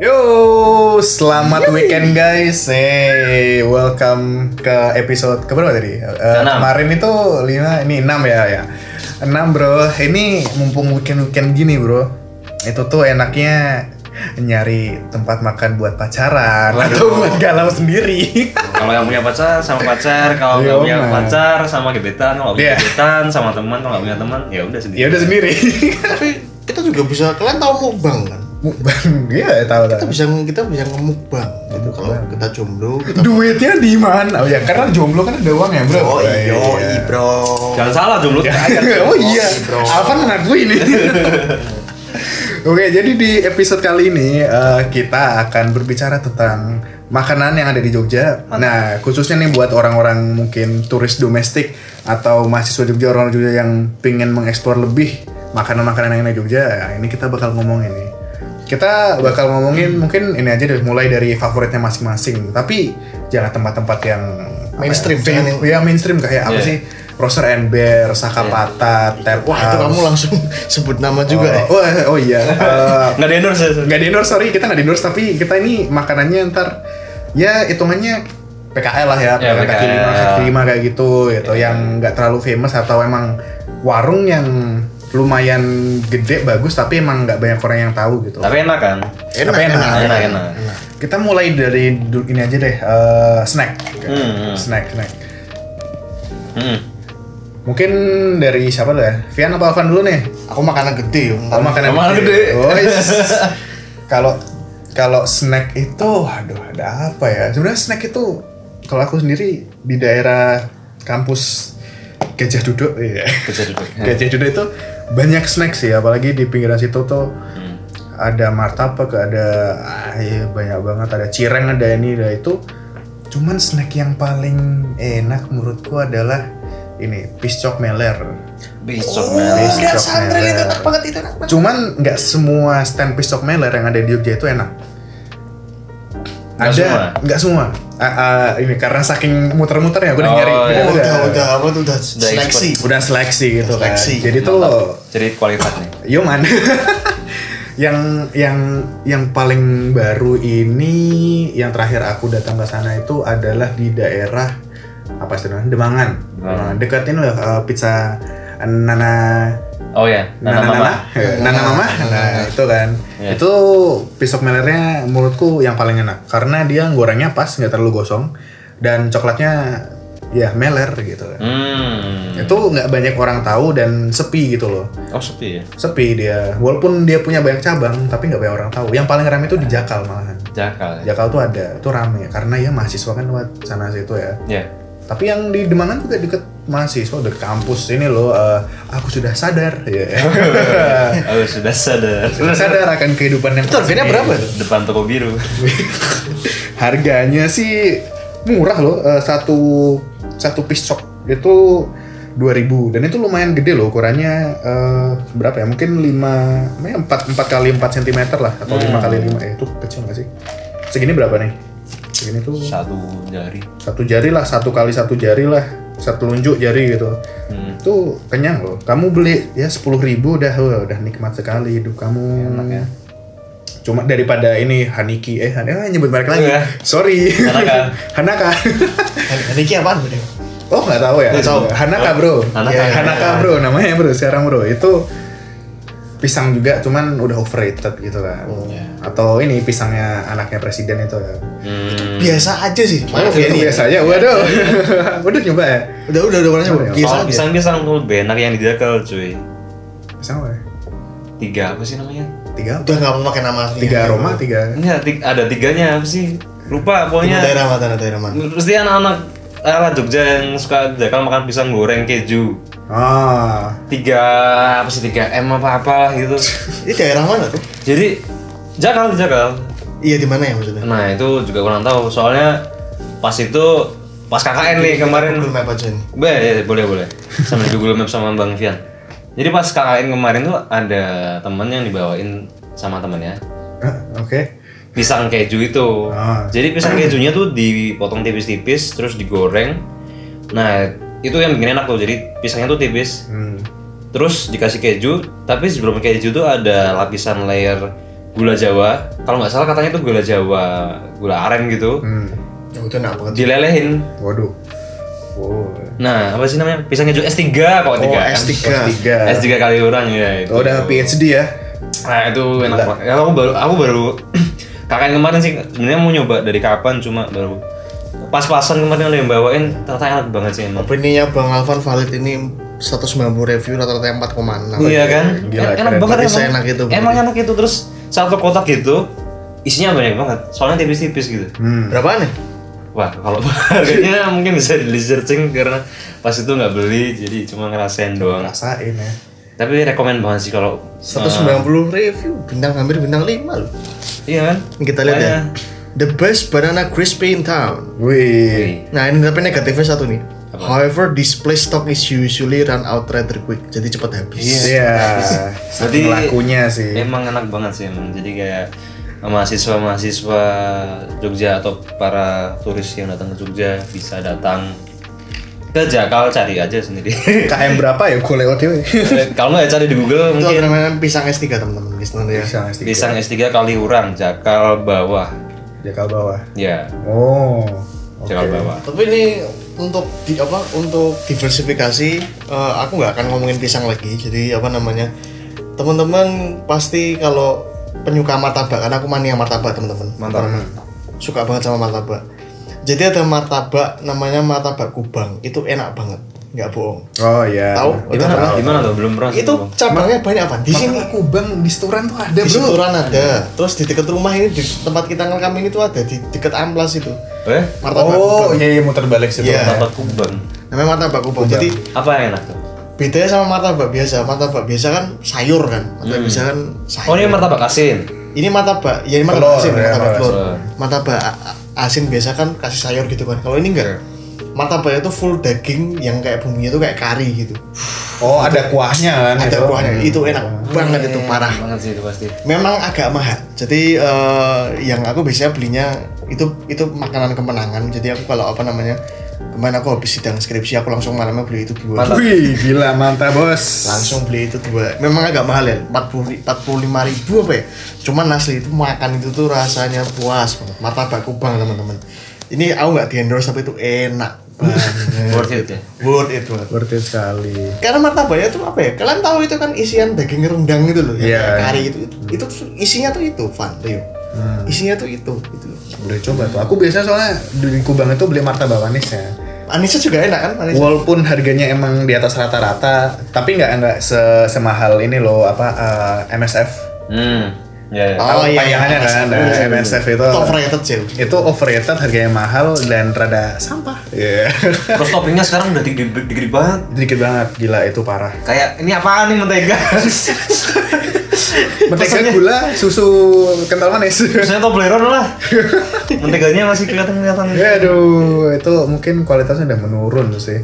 Yo, selamat weekend guys. Hey, welcome ke episode ke berapa tadi? Eh, Keenam. kemarin itu lima, ini enam ya ya. Enam bro. Ini mumpung weekend weekend gini bro. Itu tuh enaknya nyari tempat makan buat pacaran atau buat galau sendiri. Kalau yang punya pacar sama pacar, kalau nggak Iya, punya pacar sama gebetan, kalau punya Iya. gebetan sama teman, kalau nggak punya teman, ya udah sendiri. ya udah sendiri. Tapi kita juga bisa kalian tahu mukbang kan? Mukbang, iya tahu Kita tahu. bisa kita bisa ngemukbang gitu kalau kita jomblo kita Duitnya di mana? Oh ya, karena jomblo kan ada uang ya bro. Oh iya, bro. Jangan salah jomblo kaya. oh iya, bro. Alvan mengakui ini. Oke, jadi di episode kali ini eh, kita akan berbicara tentang makanan yang ada di Jogja. Nah, khususnya nih buat orang-orang mungkin turis domestik atau mahasiswa Jogja, orang Jogja yang pengen mengeksplor lebih makanan-makanan yang ada di Jogja. Nah, ini kita bakal ngomongin nih. Kita bakal ngomongin mungkin ini aja deh, mulai dari favoritnya masing-masing. Tapi jangan tempat-tempat yang apa Mainstream, ya, yang- ya mainstream kayak apa Iya. sih? Roser and Bear, Saka Patat, Tap Wah itu kamu langsung sebut nama juga ya. Oh, oh, oh iya. Eh, Nggak di endorse ya. nggak di endorse sorry kita nggak di endorse tapi kita ini makanannya ntar ya hitungannya PKL lah ya, Ya, kaki lima PKL. kaki lima kayak gitu gitu yang nggak terlalu famous atau emang warung yang lumayan gede bagus tapi emang nggak banyak orang yang tahu gitu Tapi enak kan? Enak, Tapi enak, enak, enak, enak. enak. kita mulai dari ini aja deh eh, snack Hmm, hmm. snack snack Hmm. mungkin dari siapa dulu ya Vian apa Alvan dulu nih Aku makanan gede. Oh, makanan Makanan gede. gede. Oh, yes. Kalau kalau snack itu, aduh ada apa ya? Sebenarnya snack itu kalau aku sendiri di daerah kampus Gajah Duduk, iya. Kerja duduk. Gajah Duduk itu banyak snack sih, apalagi di pinggiran situ tuh Hmm. ada martabak, ada ah, iya, banyak banget, ada cireng, ada ini, ada itu. Cuman snack yang paling enak menurutku adalah ini piscok meler. Besok Oh, chop santri meler. itu enak banget itu enak banget. Cuman nggak semua stand pistok meler yang ada di Jogja itu enak. Ada semua? nggak semua. Ah, ah, ini karena saking muter-muternya aku udah Oh, nyari. iya. Udah, Oh, udah, udah udah apa tuh udah Udah seleksi. udah seleksi gitu kan. Seleksi. Jadi tuh Jadi kualitas nih. yo man. yang yang yang paling baru ini yang terakhir aku datang ke sana itu adalah di daerah apa sih namanya Demangan. Nah, dekat ini loh eh, pizza Nana Oh ya, Nana Nana Mama. Eh, Nana Mama, nah itu kan, Iya. itu pisok melernya menurutku yang paling enak karena dia gorengnya pas nggak terlalu gosong dan coklatnya ya meler gitu. Hmm. Itu nggak banyak orang tahu dan sepi gitu loh, Oh sepi ya. sepi dia. Walaupun dia punya banyak cabang tapi nggak banyak orang tahu. Yang paling ramai itu di Jakal malahan. Jakal. ya. Jakal tuh ada, itu rame karena ya mahasiswa kan lewat sana situ ya. Ya. Tapi yang di Demangan juga deket mahasiswa, deket kampus ini loh. eh, aku sudah sadar, ya. Oh sudah sadar. sudah sadar akan kehidupan yang Itu harganya ini. berapa tuh? Depan toko biru. Harganya sih murah loh, eh, satu satu piece cok itu 2000 dan itu lumayan gede loh ukurannya eh, berapa ya mungkin 5 ya 4 4 kali 4 cm lah atau 5 Hmm. kali 5 eh, itu kecil nggak sih segini berapa nih segini tuh Satu jari. satu jari lah satu kali satu jari lah satu lunjuk jari gitu Hmm. itu kenyang loh kamu beli ya sepuluh ribu udah wah, udah nikmat sekali hidup kamu Enak ya. cuma daripada ini Haniki eh Han- eh, nyebut merek lagi Iya. sorry Hanaka. Hanaka Ini ki apaan bro? oh nggak tahu ya Nggak tahu. Hanaka bro Hanaka. Ya, Hanaka bro namanya bro sekarang bro itu pisang juga cuman udah overrated gitu kan Oh, iya. atau ini pisangnya anaknya presiden itu ya Hmm. Biasa aja sih. Ya nih. biasa aja waduh udah nyoba ya Udah udah udah pernah coba. Udah, Biasa Kalau aja. pisang-pisang tuh lebih enak yang di Jakal cuy. pisang apa ya Tiga apa sih namanya? tiga apa? Udah nggak apa pakai nama aslinya. tiga aroma tiga Enggak, ada tiganya apa sih? Lupa pokoknya. daerah mana daerah mana? Pasti anak-anak arah Jogja yang suka Jakal makan pisang goreng keju. ah Tiga apa sih tiga M apa apa gitu. Ini daerah mana tuh? Jadi Jakal Jakal. Iya di mana ya maksudnya? Nah itu juga kurang tahu soalnya pas itu pas KKN nih kemarin. Google Map aja nih. Boleh, ya, boleh, boleh. Di Google Maps sama Bang Fian. Jadi pas KKN kemarin tuh ada temen yang dibawain sama temennya Ah, oke pisang keju itu. Ah. Jadi pisang kejunya tuh dipotong tipis-tipis terus digoreng. Nah, itu yang bikin enak tuh. Jadi pisangnya tuh tipis. Hmm. Terus dikasih keju, tapi sebelum keju tuh ada lapisan layer gula Jawa. Kalau nggak salah katanya itu gula Jawa, gula aren gitu. Hmm. Oh, itu enak banget. Dilelehin. Waduh. Oh. Nah, apa sih namanya? Pisang hijau S3 kok Oh, tiga kan? S3. S3. S3 kali orang ya itu. Oh, udah PhD ya? Nah, itu enak banget. Ya, aku baru aku baru kakak kemarin sih sebenarnya mau nyoba dari kapan cuma baru pas-pasan kemarin ada yang bawain ternyata enak banget sih emang. Opininya Bang Alvan valid ini 190 review rata-rata 4,6. Iya kan? Gila, En- enak keren. banget Tapi emang. seenak itu, Emang enak itu terus satu kotak gitu isinya banyak banget. Soalnya tipis-tipis gitu. Hmm. Berapaan nih? Wah, kalau harganya mungkin bisa di searching karena pas itu nggak beli jadi cuma ngerasain doang. Rasain ya. Tapi rekomend banget sih kalau 190 review, bintang hampir bintang 5 loh. iya kan? Ini Kita lihat ya. Makanya, The best banana crispy in town. Wih. Nah ini tapi negatifnya satu nih. However, display stock is usually run out rather quick, jadi cepat habis. Iya. Berarti Lakunya sih. Emang enak banget sih emang. Jadi kayak mahasiswa-mahasiswa Jogja atau para turis yang datang ke Jogja bisa datang ke Jakal cari aja sendiri. KM berapa ya? Kule OTW. Kalau nggak ya cari di Google Itu mungkin namanya pisang S3 teman-teman. Listener ya. Pisang S3. Pisang S3 kali urang Jakal bawah. Jakal bawah. Ya, Oh. Jakal bawah. Tapi ini untuk di apa untuk diversifikasi eh, aku nggak akan ngomongin pisang lagi. Jadi apa namanya? Teman-teman pasti kalau penyuka martabak karena aku mania martabak teman-teman. Mantap. Suka banget sama martabak. Jadi ada martabak namanya martabak Kubang. Itu enak banget. Nggak bohong. Oh iya. Tahu? Gimana? Gimana tuh? Belum pernah Itu Bang. cabangnya banyak apa? Di sini Kubang di Sturan tuh ada, di Bro. Situran ada. Terus di dekat rumah ini di tempat kita ngerekam ini tuh ada di dekat Amplas itu. Eh? Martabak Oh, Kubang. iya iya muter balik situ. Iya. Martabak Kubang. Namanya martabak Kubang. Jadi Apa yang enak tuh? bedanya sama martabak biasa. Martabak biasa kan sayur kan. Martabak biasa kan sayur. Oh, ini martabak asin. Ini martabak, ya ini martabak Telur, asin, ya, martabak telur. Martabak asin biasa kan kasih sayur gitu kan. Kalau ini enggak. Martabaknya tuh full daging yang kayak bumbunya tuh kayak kari gitu. Oh, ada kuahnya kan? Ada itu? kuahnya, itu enak banget itu parah. Banget sih itu pasti. Memang agak mahal. Jadi eh, yang aku biasanya belinya itu itu makanan kemenangan. Jadi aku kalau apa namanya kemarin aku habis sidang skripsi aku langsung malamnya beli itu dua. Mantap. Wih, gila mantap, Bos. Langsung beli itu dua. Memang agak mahal ya, 40 45 ribu apa ya? Cuman asli itu makan itu tuh rasanya puas banget. Martabak Kubang teman-teman. Ini aku nggak di endorse tapi itu enak banget. Worth it ya. Worth it banget. Worth it sekali. Karena martabaknya tuh apa ya? Kalian tahu itu kan isian daging rendang itu loh, yang Iya. kayak kari itu, itu. Itu isinya tuh itu, Van, Rio. Isinya tuh itu, itu. Boleh coba tuh. Aku biasa soalnya di Kubang itu beli martabak manisnya. Anisnya juga enak kan? Anisnya. Walaupun harganya emang di atas rata-rata, tapi nggak nggak se- semahal ini loh apa eh, MSF. Hmm. Ya, ya. Tahu tayangannya kan, nah, MSF itu- Itu overrated sih. Itu overrated, harganya mahal dan rada sampah. Iya. Terus toppingnya sekarang udah dikit dikit banget. Dikit banget, gila itu parah. Kayak ini apaan nih mentega? Mentega gula, susu kental manis. Terusnya Toblerone lah. Menteganya masih kelihatan kelihatan. Ya aduh, itu mungkin kualitasnya udah menurun sih.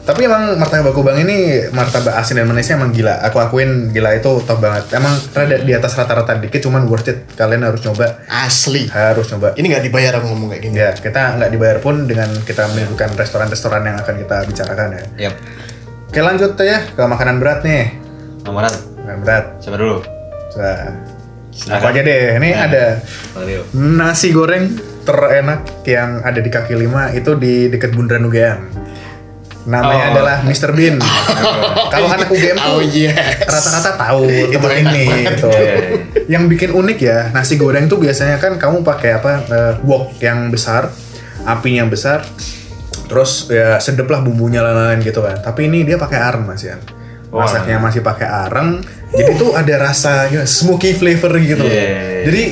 Tapi emang martabak kubang ini martabak asin dan manisnya emang gila. Aku akuin gila itu top banget. Emang rada di atas rata-rata dikit, cuman worth it. Kalian harus coba, Asli. harus coba. Ini nggak dibayar aku ngomong kayak gini. Ya, kita nggak dibayar pun dengan kita menyebutkan restoran-restoran yang akan kita bicarakan ya. Yap. Oke lanjut ya ke makanan berat nih. Nomoran. Berat. Siapa dulu? Nah, Silakan. aku aja deh. Ini Nah. ada nasi goreng terenak yang ada di kaki lima itu di dekat Bundaran UGM. Namanya Oh. adalah Mr. Bean. Kalau anak UGM tuh Oh yes. rata-rata tahu tempat ini gitu. Iya, iya. Yang bikin unik ya nasi goreng tuh biasanya kan kamu pakai apa eh, wok yang besar, apinya besar, terus ya sedep lah bumbunya lain-lain gitu kan. Tapi ini dia pakai areng mas ya. Masaknya masih pakai areng, jadi tuh ada rasa ya, smoky flavor gitu. Iya. Jadi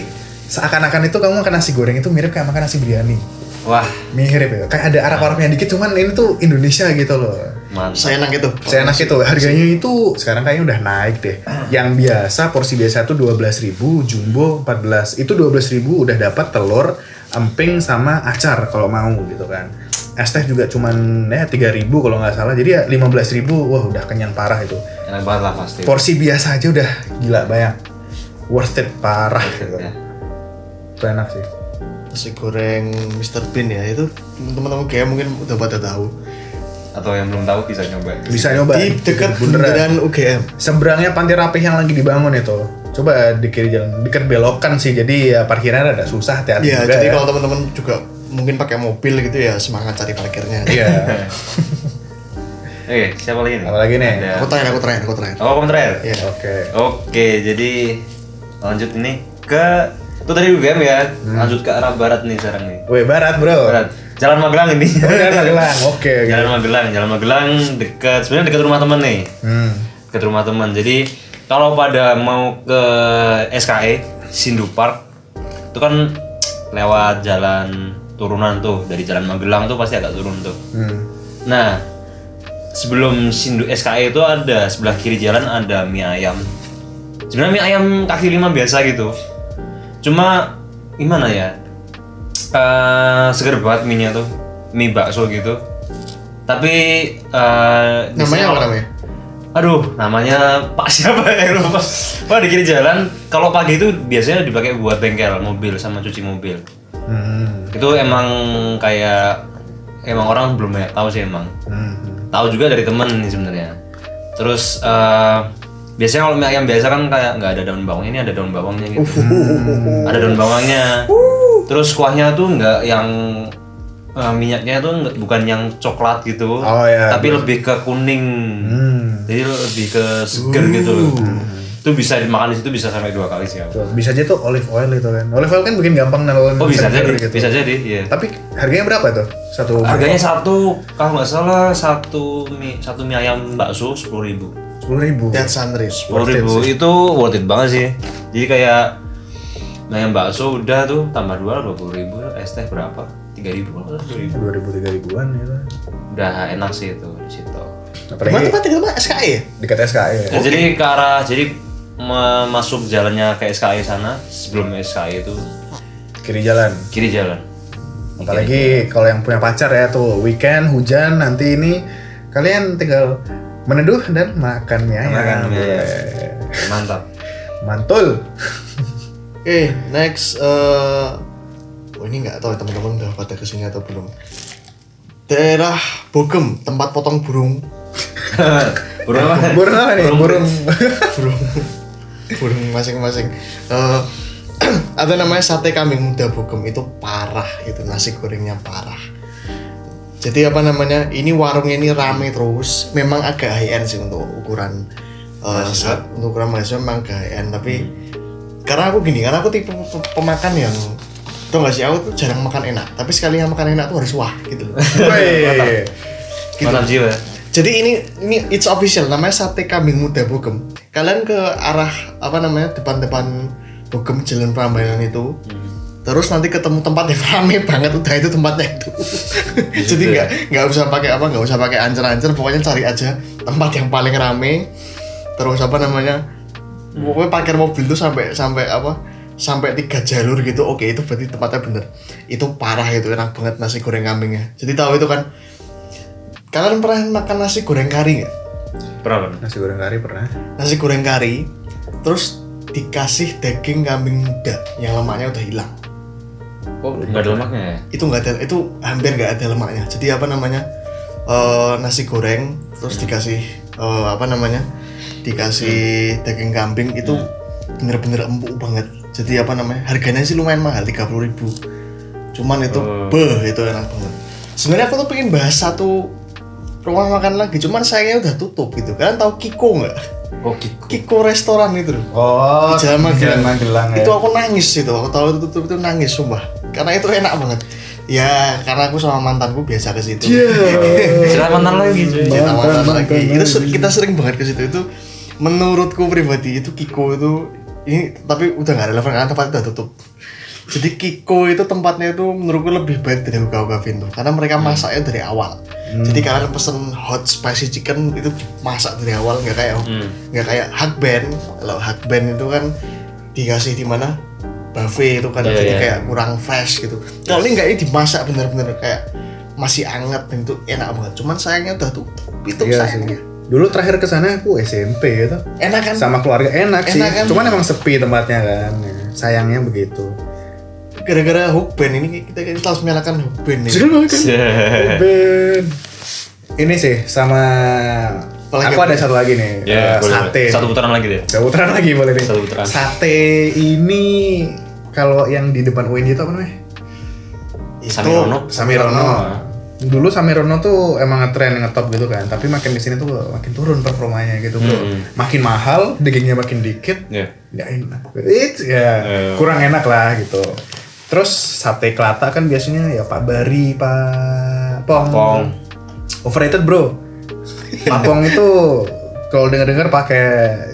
seakan-akan itu kamu makan nasi goreng itu mirip kayak makan nasi biryani. Wah, Mirip ya, kayak ada arak-araknya dikit, cuman ini tuh Indonesia gitu loh. mantap. Saya enak itu. Saya enak itu, harganya itu sekarang kayaknya udah naik deh. Yang biasa porsi biasa tuh 12.000, jumbo 14. Itu 12.000 udah dapat telur, emping sama acar kalau mau gitu kan. Es teh juga cuman ya 3.000 kalau nggak salah. Jadi ya 15.000, wah udah kenyang parah itu. Enak banget lah pasti. Porsi biasa aja udah gila banyak. Worth it parah gitu. Ya. Itu enak sih. Nasi goreng Mr. Bean ya itu teman-teman kayak mungkin udah pada tahu. Atau yang belum tahu bisa nyoba. Bisa nyoba. Di dekat Beneran. bundaran UGM. Seberangnya panti rapih yang lagi dibangun itu. coba di kiri jalan dekat belokan sih jadi ya parkirnya ada susah hati-hati Iya, juga jadi ya. kalau teman-teman juga mungkin pakai mobil gitu ya semangat cari parkirnya. iya Oke, siapa lagi nih? Apa lagi nih? Ada- Aku terakhir, aku terakhir, aku terakhir. Oh, kamu terakhir? Iya. oke Oke, jadi lanjut ini ke itu tadi UGM ya. Hmm. Lanjut ke arah barat nih sekarang nih. Weh barat bro Barat. Jalan Magelang ini. Oh, Jalan Magelang, oke, oke. Jalan Magelang, Jalan Magelang dekat sebenarnya dekat rumah teman nih. hmm. Dekat rumah teman. Jadi kalau pada mau ke SKE Sindu Park itu kan lewat jalan turunan tuh dari Jalan Magelang tuh pasti agak turun tuh. Hmm. Nah, sebelum Sindu SKE itu ada sebelah kiri jalan ada mie ayam. Sebenarnya mie ayam kaki lima biasa gitu. Cuma gimana ya? Eh seger banget mie-nya tuh. Mie bakso gitu. Tapi eh Namanya apa namanya? Aduh, namanya Pak siapa ya lupa. Wah di kiri jalan. Kalau pagi itu biasanya dipakai buat bengkel mobil sama cuci mobil. Hmm. Itu emang kayak emang orang belum banyak tahu sih emang. Hmm. tahu juga dari temen nih sebenarnya. Terus eh, biasanya kalau mie ayam biasa kan kayak nggak ada daun bawangnya ini ada daun bawangnya gitu. Ada daun bawangnya. Terus kuahnya tuh nggak yang eh, minyaknya tuh nggak- bukan yang coklat gitu. Oh, ya. tapi lebih ke kuning. Hmm. jadi lebih ke seger gitu loh itu bisa dimakan di situ bisa sampai dua kali sih aku. Tuh, bisa aja tuh olive oil itu kan. Olive oil kan bikin gampang nolongin oh bisa jadi gitu. bisa jadi iya. Tapi harganya berapa tuh? Satu harganya satu kalau nggak salah satu mie satu mie ayam bakso sepuluh ribu. Sepuluh ribu. That's unreal. sepuluh ribu itu worth it banget sih. Jadi kayak nah yang bakso udah tuh tambah dua dua puluh ribu. Es teh berapa? tiga ribu. dua ribu. Dua ribu tiga ribuan gitu. Udah enak sih itu di situ. Mana apalagi tempat itu Pak? SKI ya? dekat SKI ya Nah, jadi ke arah jadi masuk jalannya ke SKI sana sebelum SKI itu. Kiri jalan. Kiri jalan. Apalagi kalau yang punya pacar ya tuh weekend hujan nanti ini kalian tinggal meneduh dan makan mie ayam Makan mie ayam. Weh. mantap. Mantul. Oke, next. eh oh ini nggak tahu ya, teman-teman udah pada ke sini atau belum. Daerah Bogem, tempat potong burung. burung apa? Burung apa nih? Burung. Burung burung masing-masing. Eh, ada namanya sate kambing muda Bogem itu parah itu nasi gorengnya parah. Jadi apa namanya ini warung ini rame terus. Memang agak high end sih untuk ukuran eh, Mahasiswa? untuk ukuran mahasiswa memang agak high end. Tapi karena aku gini karena aku tipe pe- pemakan yang tau gak sih aku tuh jarang makan enak. Tapi sekali yang makan enak tuh harus wah gitu loh. Weh. mantap jiwa Jadi ini ini it's official namanya sate kambing muda Bogem. Kalian ke arah apa namanya depan-depan Bogem Jalan Prambanan itu. Terus nanti ketemu tempat yang rame banget udah itu tempatnya itu. Jadi nggak nggak usah pakai apa nggak usah pakai ancer-ancer pokoknya cari aja tempat yang paling rame. Terus apa namanya? Pokoknya parkir mobil tuh sampai sampai apa? sampai tiga jalur gitu oke itu berarti tempatnya bener itu parah itu enak banget nasi goreng kambingnya jadi tahu itu kan kalian pernah makan nasi goreng kari nggak? Berapa nasi goreng kari pernah. Nasi goreng kari terus dikasih daging kambing muda yang lemaknya udah hilang. Kok nggak ada lemaknya ya? Itu nggak ada itu hampir nggak ada lemaknya. Jadi apa namanya Eh, nasi goreng terus dikasih eh, apa namanya dikasih daging kambing itu bener-bener empuk banget. Jadi apa namanya harganya sih lumayan mahal 30.000 ribu. Cuman itu Oh. beh itu enak banget. Sebenarnya aku tuh pengen bahas satu rumah makan lagi cuman sayangnya udah tutup gitu kalian tahu Kiko nggak oh Kiko Kiko restoran itu loh oh di Jalan Magelang. Magelang ya. Itu aku nangis itu. Aku tahu itu tutup itu nangis sumpah. Karena itu enak banget. Ya, karena aku sama mantanku biasa ke situ. cerita mantan lagi cuy Kita mantan Mantan, lagi. mantan Itu lagi. ser- kita sering banget ke situ. Itu menurutku pribadi itu Kiko itu ini tapi udah nggak relevan karena tempatnya udah tutup. Jadi Kiko itu tempatnya itu menurutku lebih baik dari Hoka Hoka Vinto karena mereka masaknya dari awal. Jadi kalian pesen hot spicy chicken itu masak dari awal nggak kayak Hmm. nggak kayak Hakben. Kalau Hakben itu kan dikasih di mana buffet itu kan Iya, jadi iya. kayak kurang fresh gitu. Kalau ini nggak ini dimasak bener-bener kayak masih anget dan itu enak banget. Cuman sayangnya udah tutup. Itu sih. sayangnya. Dulu terakhir ke sana aku SMP gitu. Enak kan? Sama keluarga enak, sih. Enak kan? Cuman emang sepi tempatnya kan. Sayangnya begitu. Gara-gara Hukben ini kita kita harus menyalakan Hukben ini. Ben. Ini sih sama Apalagi Aku ada satu lagi nih, Ya, eh, boleh, sate. boleh. Satu putaran lagi deh. Satu putaran lagi boleh nih. Satu putaran. Sate ini kalau yang di depan UIN itu apa namanya? Samirono. Samirono. Dulu Samirono tuh emang ngetren ngetop gitu kan, tapi makin di sini tuh makin turun performanya gitu bro. Hmm. Makin mahal, dagingnya makin dikit, Ya. nggak enak. It's, ya Eh. kurang enak lah gitu. Terus sate kelata kan biasanya ya Pak Bari, Pak Pong. Pong. Overrated bro. Pak Pong itu kalau dengar-dengar pakai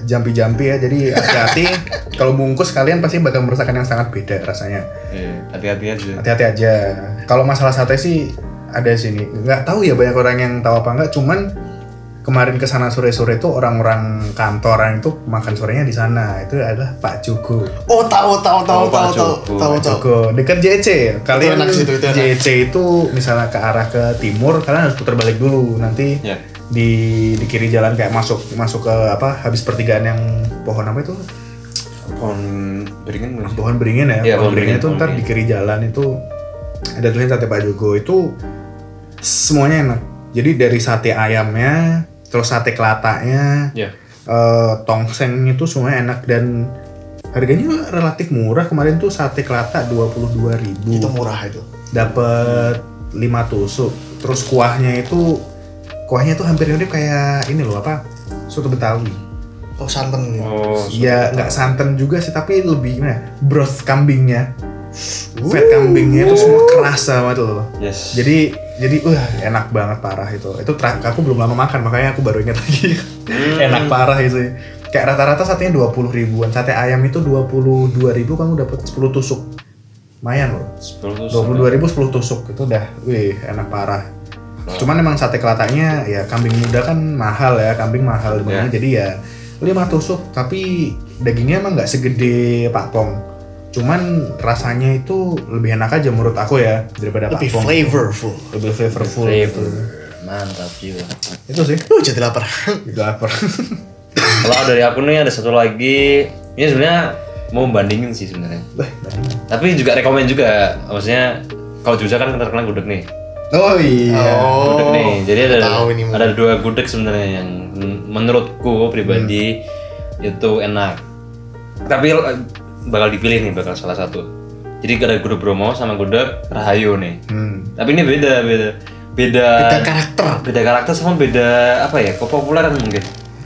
jampi-jampi ya, jadi hati-hati. kalau bungkus kalian pasti bakal merasakan yang sangat beda rasanya. Iya, hati-hati aja. Hati-hati aja. Kalau masalah sate sih ada sini. Nggak tahu ya banyak orang yang tahu apa enggak. Cuman kemarin ke sana sore-sore itu orang-orang kantoran itu makan sorenya di sana. Itu adalah Pak Jugo. oh tahu tahu tahu Oh, tahu tahu tahu Jugo dekat JC. Kalian enak sih itu, itu enak. JC itu misalnya ke arah ke timur, kalian harus putar balik dulu. Nanti Ya. di di kiri jalan kayak masuk masuk ke apa habis pertigaan yang pohon apa itu Pohon beringin sih? pohon beringin ya, Iya, pohon pohon beringin beringin, itu ntar di kiri jalan itu ada tulisan sate Pak Jogo itu semuanya enak. Jadi dari sate ayamnya, terus sate kelatanya, Ya. eh, tongseng itu semuanya enak dan harganya relatif murah. Kemarin tuh sate kelata 22.000 itu murah itu dapat 5 tusuk. Terus kuahnya itu kuahnya tuh hampir mirip kayak ini loh apa? Soto Betawi. oh santan Oh, Ya nggak santan juga sih tapi lebih gimana? ya, Broth kambingnya, fat kambingnya itu semua kerasa banget loh. yes. Jadi jadi wah enak banget parah itu. Itu terakhir aku belum lama makan makanya aku baru ingat lagi. enak parah itu. Kayak rata-rata satenya 20 ribuan. Sate ayam itu 22 ribu kamu dapat 10 tusuk. Lumayan loh. 10 tusuk. 22 ribu 10 tusuk itu udah wih enak parah. Cuman emang sate kelatanya ya kambing muda kan mahal ya, kambing mahal di mana Ya. jadi ya 5 tusuk tapi dagingnya emang nggak segede Pak Pong. Cuman rasanya itu lebih enak aja menurut aku ya daripada lebih Pong. flavorful Lebih flavorful. Flavor. gitu. Mantap juga. Itu sih. uh jadi lapar Gitu lapar. Kalau dari aku nih ada satu lagi. Ini sebenarnya mau bandingin sih sebenarnya. Banyak. Tapi juga rekomend juga. Maksudnya kalau Jogja kan terkenal gudeg nih. oh iya. Oh. gudeg nih. Jadi ada ini, ada dua gudeg sebenarnya yang men- menurutku pribadi itu enak. Tapi eh, bakal dipilih nih bakal salah satu. Jadi ada gudeg Bromo sama gudeg Rahayu nih. Hmm. Tapi ini beda beda beda beda karakter beda karakter sama beda apa ya kepopuleran mungkin.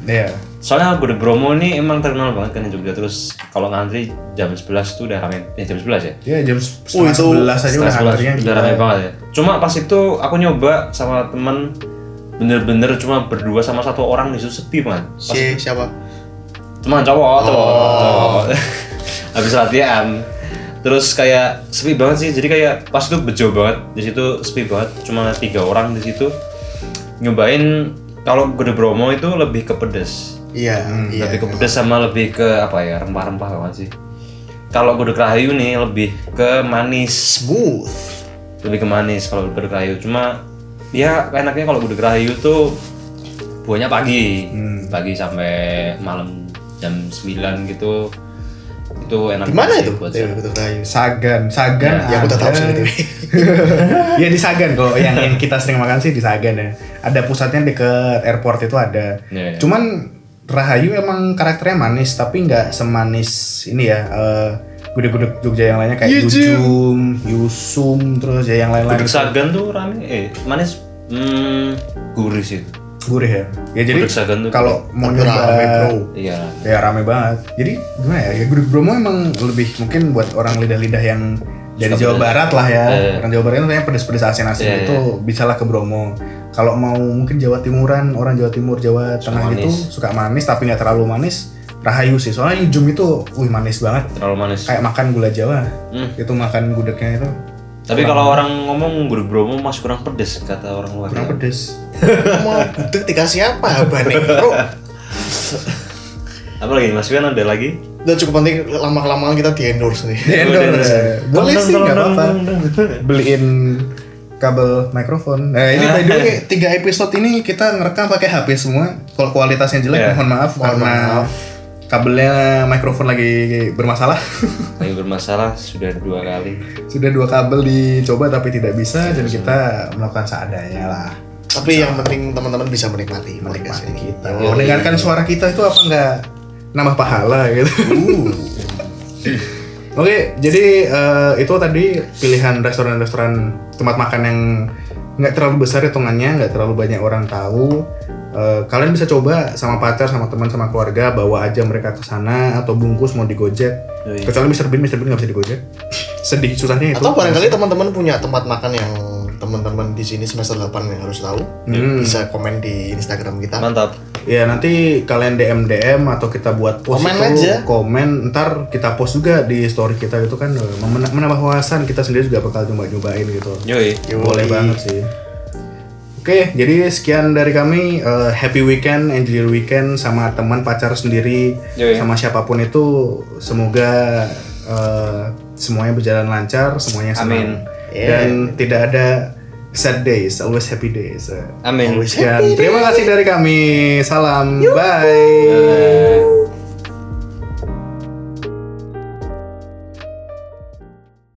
Iya. Soalnya gudeg Bromo ini emang terkenal banget kan di Jogja terus kalau ngantri jam 11 tuh udah rame. Ya jam 11 ya. Ya jam Oh, itu sebelas aja udah antrinya udah rame banget ya. Cuma pas itu aku nyoba sama temen bener-bener cuma berdua sama satu orang di situ sepi banget. Si siapa teman cowok cowok cowok. Habis latihan. Terus kayak sepi banget sih. Jadi kayak pas itu bejo banget. Di situ sepi banget. Cuma tiga orang di situ. Nyobain kalau gudeg Bromo itu lebih ke pedes. Iya iya lebih ke pedes sama lebih ke apa ya? Rempah-rempah banget sih. Kalau gudeg Rahayu nih lebih ke manis. Smooth. Lebih ke manis kalau gudeg Rahayu cuma ya enaknya kalau gudeg Rahayu tuh buahnya pagi. Hmm. pagi sampai malam jam 9 gitu itu enak di mana banget itu buat Dewi Rahayu Sagan, Sagan. ya aku udah tahu ada. sih Iya di Sagan kok. Yang, yang kita sering makan sih di Sagan ya. Ada pusatnya deket airport itu ada. Iya, iya. Cuman Rahayu emang karakternya manis tapi nggak semanis ini ya. eh, gudeg-gudeg Jogja yang lainnya kayak Yujum. Yujum, Yusum, terus ya yang lain-lain. gudeg Sagan tuh rame eh manis hmm, gurih sih Gurih ya. Ya jadi kalau mau nyoba rame, bro. iya ya rame banget. Jadi gimana ya? Ya gudeg Bromo emang lebih mungkin buat orang lidah-lidah yang dari Suka Jawa. Barat lah ya. Iya. Orang Jawa Barat itu yang pedes-pedes asin-asin Iya, itu bisalah ke Bromo. Kalau mau mungkin Jawa Timuran, orang Jawa Timur, Jawa Tengah manis. gitu suka manis tapi nggak terlalu manis. Rahayu sih. Soalnya Yujum itu wih manis banget. terlalu manis Kayak makan gula Jawa. Hmm. Itu makan gudegnya itu tapi kalau orang ngomong gudeg Bromo masih kurang pedes kata orang luar kurang pedes. mau gudeg dikasih apa abah nih bro apa lagi Mas Fian ada lagi udah cukup penting lama kelamaan kita di endorse nih Di endorse. Boleh sih nggak apa-apa. Beliin kabel mikrofon. Nah ini the way tiga episode ini kita ngerekam pakai HP semua. Kalau kualitasnya jelek Iya. mohon maaf Mohon karena maaf. Kabelnya mikrofon lagi bermasalah. lagi bermasalah sudah dua kali Sudah dua kabel dicoba tapi tidak bisa dan kita melakukan seadanya lah. tapi yang penting teman-teman bisa menikmati menikmati ini kita. Yo. Mendengarkan suara kita itu apa enggak nambah pahala gitu. Uh. Oke, jadi eh, itu tadi pilihan restoran-restoran tempat makan yang nggak terlalu besar hitungannya, nggak terlalu banyak orang tahu. Eh, kalian bisa coba sama pacar, sama teman, sama keluarga, bawa aja mereka ke sana atau bungkus mau digojek. Yoi. Kecuali Mr. Bean, Mr. Bean nggak bisa digojek. Sedih, susahnya itu. atau barangkali teman-teman punya tempat makan yang teman-teman di sini semester 8 yang harus tahu Hmm. bisa komen di Instagram kita Mantap. Ya nanti kalian DM DM atau kita buat post Komen itu, aja. komen ntar kita post juga di story kita gitu kan eh, men- menambah wawasan kita sendiri juga bakal coba nyobain gitu. Yoi. Yoi. Boleh banget sih. Oke, jadi sekian dari kami. eh, happy weekend, enjoy your weekend sama teman pacar sendiri, Yoi. sama siapa pun itu. Semoga eh, semuanya berjalan lancar, semuanya senang. Amin. Dan tidak ada sad days, always happy days. Amin. Always terima kasih dari kami. Salam, bye. Bye.